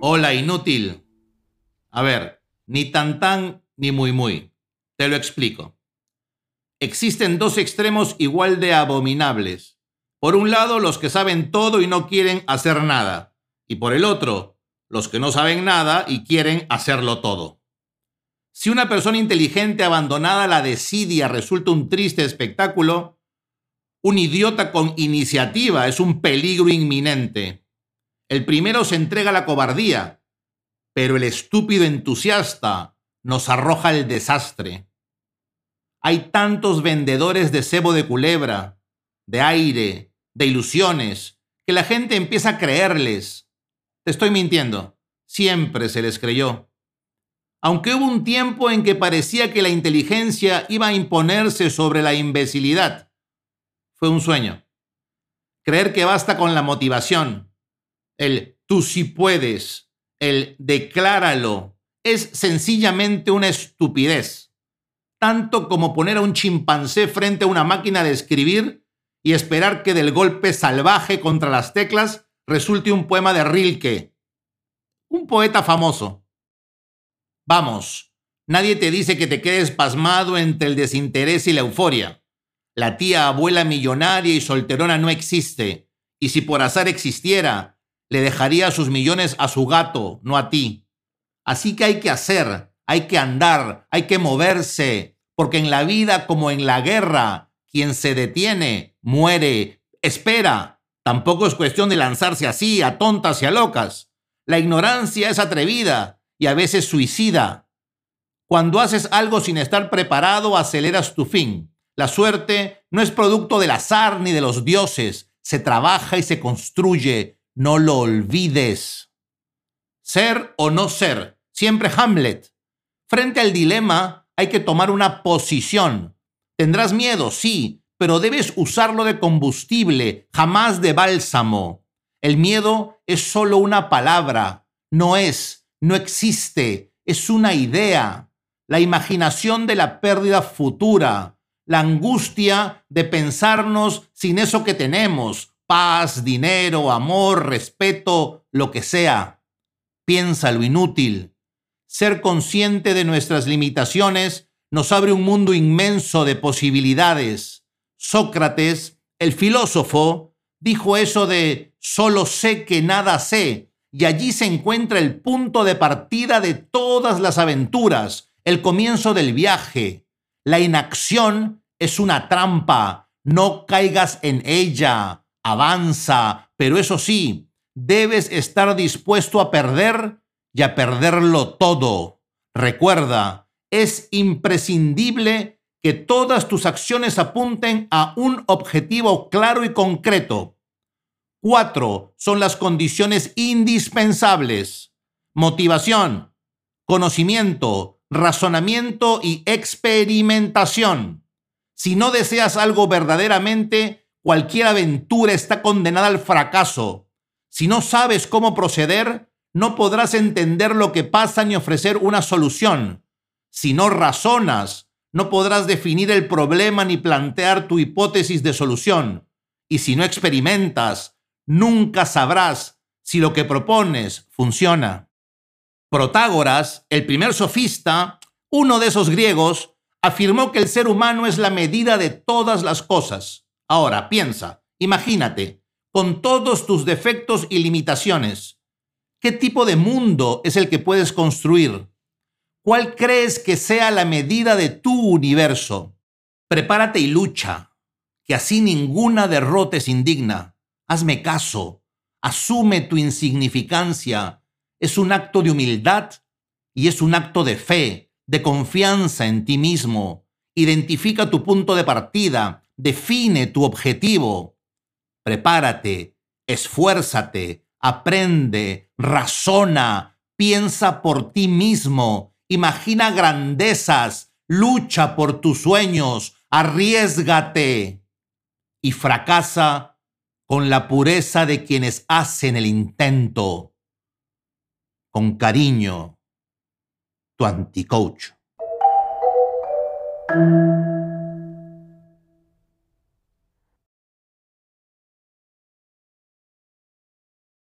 Hola, inútil. A ver, ni tan tan ni muy muy. Te lo explico. Existen dos extremos igual de abominables. Por un lado, los que saben todo y no quieren hacer nada. Y por el otro, los que no saben nada y quieren hacerlo todo. Si una persona inteligente abandonada la desidia resulta un triste espectáculo, un idiota con iniciativa es un peligro inminente. El primero se entrega a la cobardía, pero el estúpido entusiasta nos arroja el desastre. Hay tantos vendedores de cebo de culebra, de aire, de ilusiones, que la gente empieza a creerles. Te estoy mintiendo. Siempre se les creyó. Aunque hubo un tiempo en que parecía que la inteligencia iba a imponerse sobre la imbecilidad fue un sueño. Creer que basta con la motivación, el tú sí puedes, el decláralo, es sencillamente una estupidez. Tanto como poner a un chimpancé frente a una máquina de escribir y esperar que del golpe salvaje contra las teclas resulte un poema de Rilke, un poeta famoso. Vamos, nadie te dice que te quedes pasmado entre el desinterés y la euforia. La tía abuela millonaria y solterona no existe, y si por azar existiera, le dejaría sus millones a su gato, no a ti. Así que hay que hacer, hay que andar, hay que moverse, porque en la vida como en la guerra, quien se detiene, muere, espera. Tampoco es cuestión de lanzarse así, a tontas y a locas. La ignorancia es atrevida y a veces suicida. Cuando haces algo sin estar preparado, aceleras tu fin. La suerte no es producto del azar ni de los dioses, se trabaja y se construye, no lo olvides. Ser o no ser, siempre Hamlet. Frente al dilema hay que tomar una posición. Tendrás miedo, sí, pero debes usarlo de combustible, jamás de bálsamo. El miedo es solo una palabra, no es, no existe, es una idea, la imaginación de la pérdida futura la angustia de pensarnos sin eso que tenemos, paz, dinero, amor, respeto, lo que sea. Piensa lo inútil. Ser consciente de nuestras limitaciones nos abre un mundo inmenso de posibilidades. Sócrates, el filósofo, dijo eso de solo sé que nada sé, y allí se encuentra el punto de partida de todas las aventuras, el comienzo del viaje. La inacción es una trampa, no caigas en ella, avanza, pero eso sí, debes estar dispuesto a perder y a perderlo todo. Recuerda, es imprescindible que todas tus acciones apunten a un objetivo claro y concreto. Cuatro son las condiciones indispensables. Motivación, conocimiento, razonamiento y experimentación. Si no deseas algo verdaderamente, cualquier aventura está condenada al fracaso. Si no sabes cómo proceder, no podrás entender lo que pasa ni ofrecer una solución. Si no razonas, no podrás definir el problema ni plantear tu hipótesis de solución. Y si no experimentas, nunca sabrás si lo que propones funciona. Protágoras, el primer sofista, uno de esos griegos, afirmó que el ser humano es la medida de todas las cosas. Ahora, piensa, imagínate, con todos tus defectos y limitaciones, ¿qué tipo de mundo es el que puedes construir? ¿Cuál crees que sea la medida de tu universo? Prepárate y lucha, que así ninguna derrota es indigna. Hazme caso, asume tu insignificancia es un acto de humildad y es un acto de fe, de confianza en ti mismo. Identifica tu punto de partida, define tu objetivo. Prepárate, esfuérzate, aprende, razona, piensa por ti mismo, imagina grandezas, lucha por tus sueños, arriesgate y fracasa con la pureza de quienes hacen el intento con cariño, tu anticoach.